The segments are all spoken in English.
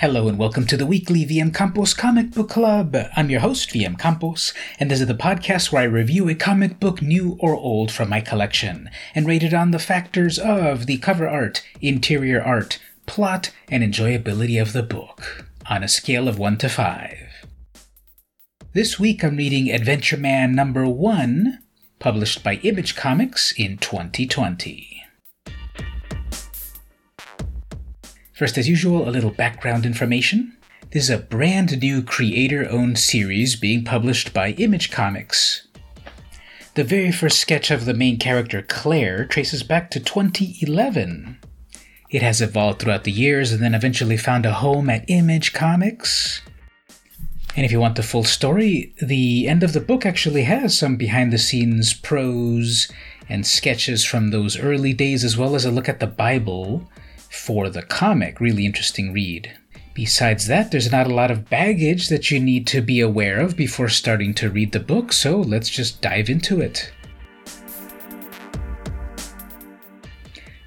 Hello and welcome to the weekly VM Campos Comic Book Club. I'm your host, VM Campos, and this is the podcast where I review a comic book new or old from my collection and rate it on the factors of the cover art, interior art, plot, and enjoyability of the book on a scale of 1 to 5. This week I'm reading Adventure Man number 1, published by Image Comics in 2020. First, as usual, a little background information. This is a brand new creator owned series being published by Image Comics. The very first sketch of the main character, Claire, traces back to 2011. It has evolved throughout the years and then eventually found a home at Image Comics. And if you want the full story, the end of the book actually has some behind the scenes prose and sketches from those early days, as well as a look at the Bible for the comic. Really interesting read. Besides that, there's not a lot of baggage that you need to be aware of before starting to read the book, so let's just dive into it.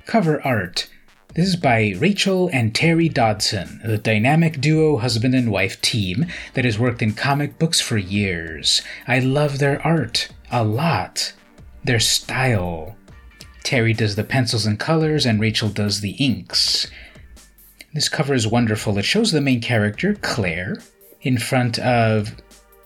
Cover art. This is by Rachel and Terry Dodson, the dynamic duo husband and wife team that has worked in comic books for years. I love their art a lot. Their style, Terry does the pencils and colors, and Rachel does the inks. This cover is wonderful. It shows the main character, Claire, in front of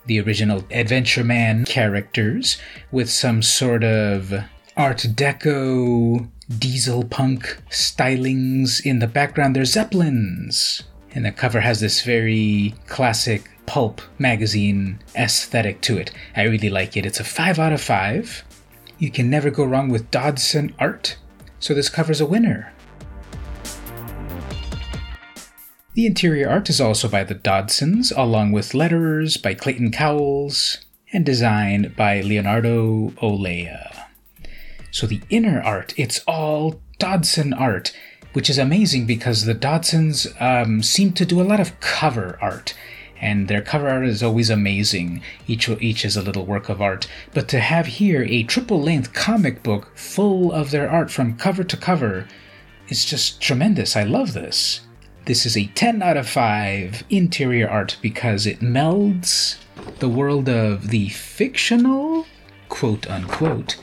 the original Adventure Man characters with some sort of Art Deco, diesel punk stylings. In the background, there's Zeppelins. And the cover has this very classic pulp magazine aesthetic to it. I really like it. It's a 5 out of 5. You can never go wrong with Dodson art, so this covers a winner. The interior art is also by the Dodsons, along with letterers by Clayton Cowles and design by Leonardo Olea. So the inner art, it's all Dodson art, which is amazing because the Dodsons um, seem to do a lot of cover art and their cover art is always amazing. Each each is a little work of art. But to have here a triple length comic book full of their art from cover to cover is just tremendous. I love this. This is a 10 out of 5 interior art because it melds the world of the fictional, quote unquote,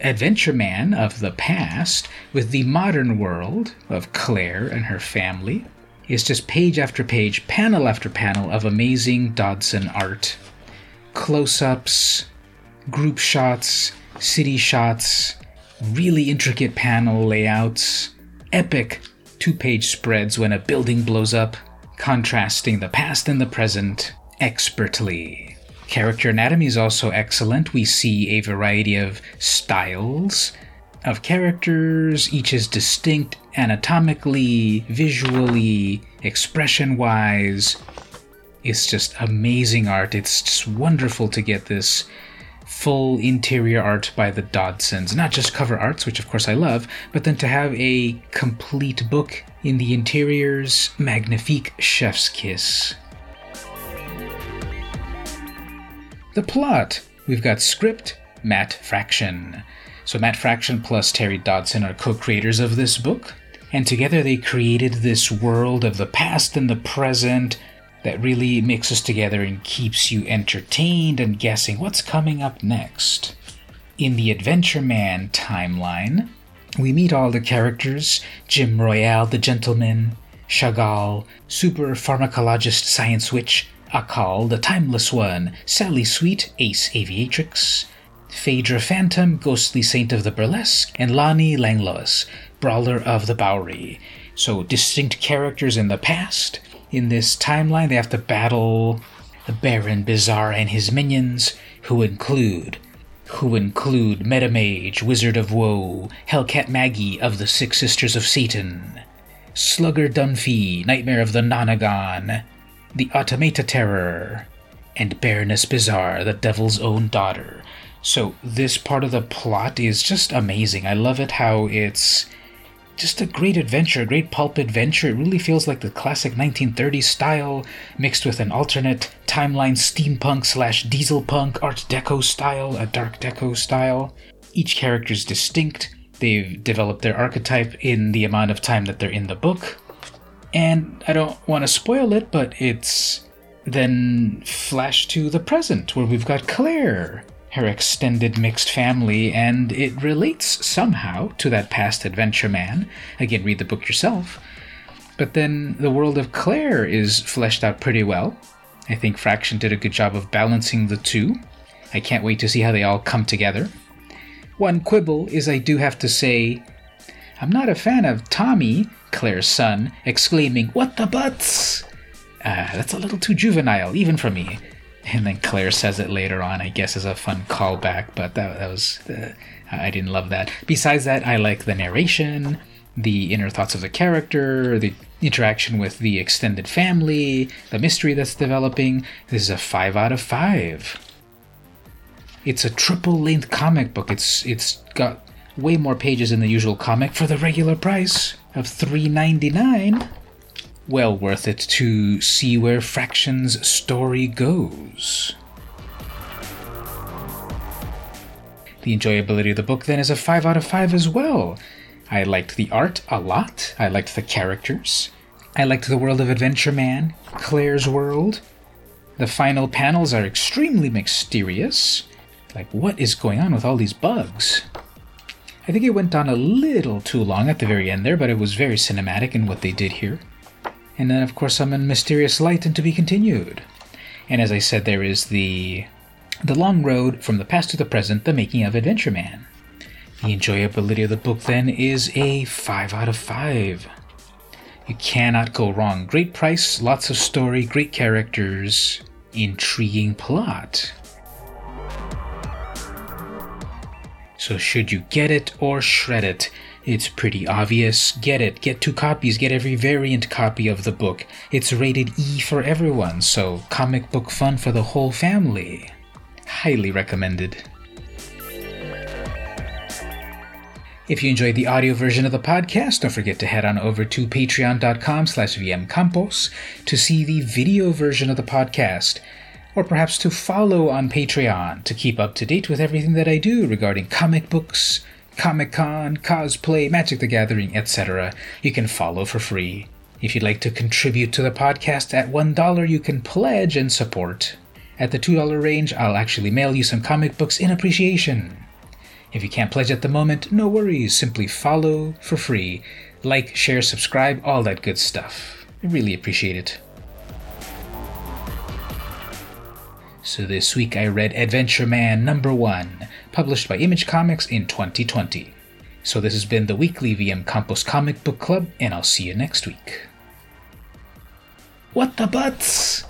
adventure man of the past with the modern world of Claire and her family is just page after page, panel after panel of amazing Dodson art. Close ups, group shots, city shots, really intricate panel layouts, epic two page spreads when a building blows up, contrasting the past and the present expertly. Character anatomy is also excellent. We see a variety of styles, of characters. Each is distinct anatomically, visually, expression wise. It's just amazing art. It's just wonderful to get this full interior art by the Dodsons. Not just cover arts, which of course I love, but then to have a complete book in the interiors. Magnifique chef's kiss. The plot. We've got script, Matt Fraction. So Matt Fraction plus Terry Dodson are co-creators of this book, and together they created this world of the past and the present that really mixes together and keeps you entertained and guessing what's coming up next. In the Adventure Man timeline, we meet all the characters Jim Royale the Gentleman, Chagall, Super Pharmacologist Science Witch, Akal the Timeless One, Sally Sweet, Ace Aviatrix, Phaedra Phantom, Ghostly Saint of the Burlesque, and Lani Langlois, Brawler of the Bowery. So, distinct characters in the past. In this timeline, they have to battle the Baron Bizarre and his minions, who include who include Metamage, Wizard of Woe, Hellcat Maggie of the Six Sisters of Satan, Slugger Dunphy, Nightmare of the Nonagon, the Automata Terror, and Baroness Bizarre, the Devil's Own Daughter. So this part of the plot is just amazing. I love it how it's just a great adventure, a great pulp adventure. It really feels like the classic 1930s style mixed with an alternate timeline steampunk slash diesel punk art deco style, a dark deco style. Each character is distinct. They've developed their archetype in the amount of time that they're in the book. And I don't want to spoil it, but it's then flash to the present where we've got Claire, her extended mixed family, and it relates somehow to that past adventure man. Again, read the book yourself. But then the world of Claire is fleshed out pretty well. I think Fraction did a good job of balancing the two. I can't wait to see how they all come together. One quibble is I do have to say, I'm not a fan of Tommy, Claire's son, exclaiming, What the butts? Uh, that's a little too juvenile, even for me. And then Claire says it later on, I guess, as a fun callback, but that, that was. Uh, I didn't love that. Besides that, I like the narration, the inner thoughts of the character, the interaction with the extended family, the mystery that's developing. This is a 5 out of 5. It's a triple length comic book. It's it's got way more pages than the usual comic for the regular price of $3.99. Well worth it to see where Fraction's story goes. The enjoyability of the book then is a 5 out of 5 as well. I liked the art a lot. I liked the characters. I liked the world of Adventure Man, Claire's world. The final panels are extremely mysterious. Like, what is going on with all these bugs? I think it went on a little too long at the very end there, but it was very cinematic in what they did here. And then, of course, some mysterious light and to be continued. And as I said, there is the the long road from the past to the present, the making of Adventure Man. The enjoyability of the book then is a 5 out of 5. You cannot go wrong. Great price, lots of story, great characters, intriguing plot. So, should you get it or shred it? It's pretty obvious. Get it. Get two copies. Get every variant copy of the book. It's rated E for everyone, so comic book fun for the whole family. Highly recommended. If you enjoyed the audio version of the podcast, don't forget to head on over to patreon.com slash vmcampos to see the video version of the podcast, or perhaps to follow on Patreon to keep up to date with everything that I do regarding comic books, Comic Con, cosplay, Magic the Gathering, etc. You can follow for free. If you'd like to contribute to the podcast at $1, you can pledge and support. At the $2 range, I'll actually mail you some comic books in appreciation. If you can't pledge at the moment, no worries. Simply follow for free. Like, share, subscribe, all that good stuff. I really appreciate it. So this week I read Adventure Man number 1, published by Image Comics in 2020. So this has been the weekly VM Campos Comic Book Club, and I'll see you next week. What the butts?